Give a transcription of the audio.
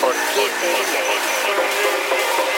Porque ¿Por qué te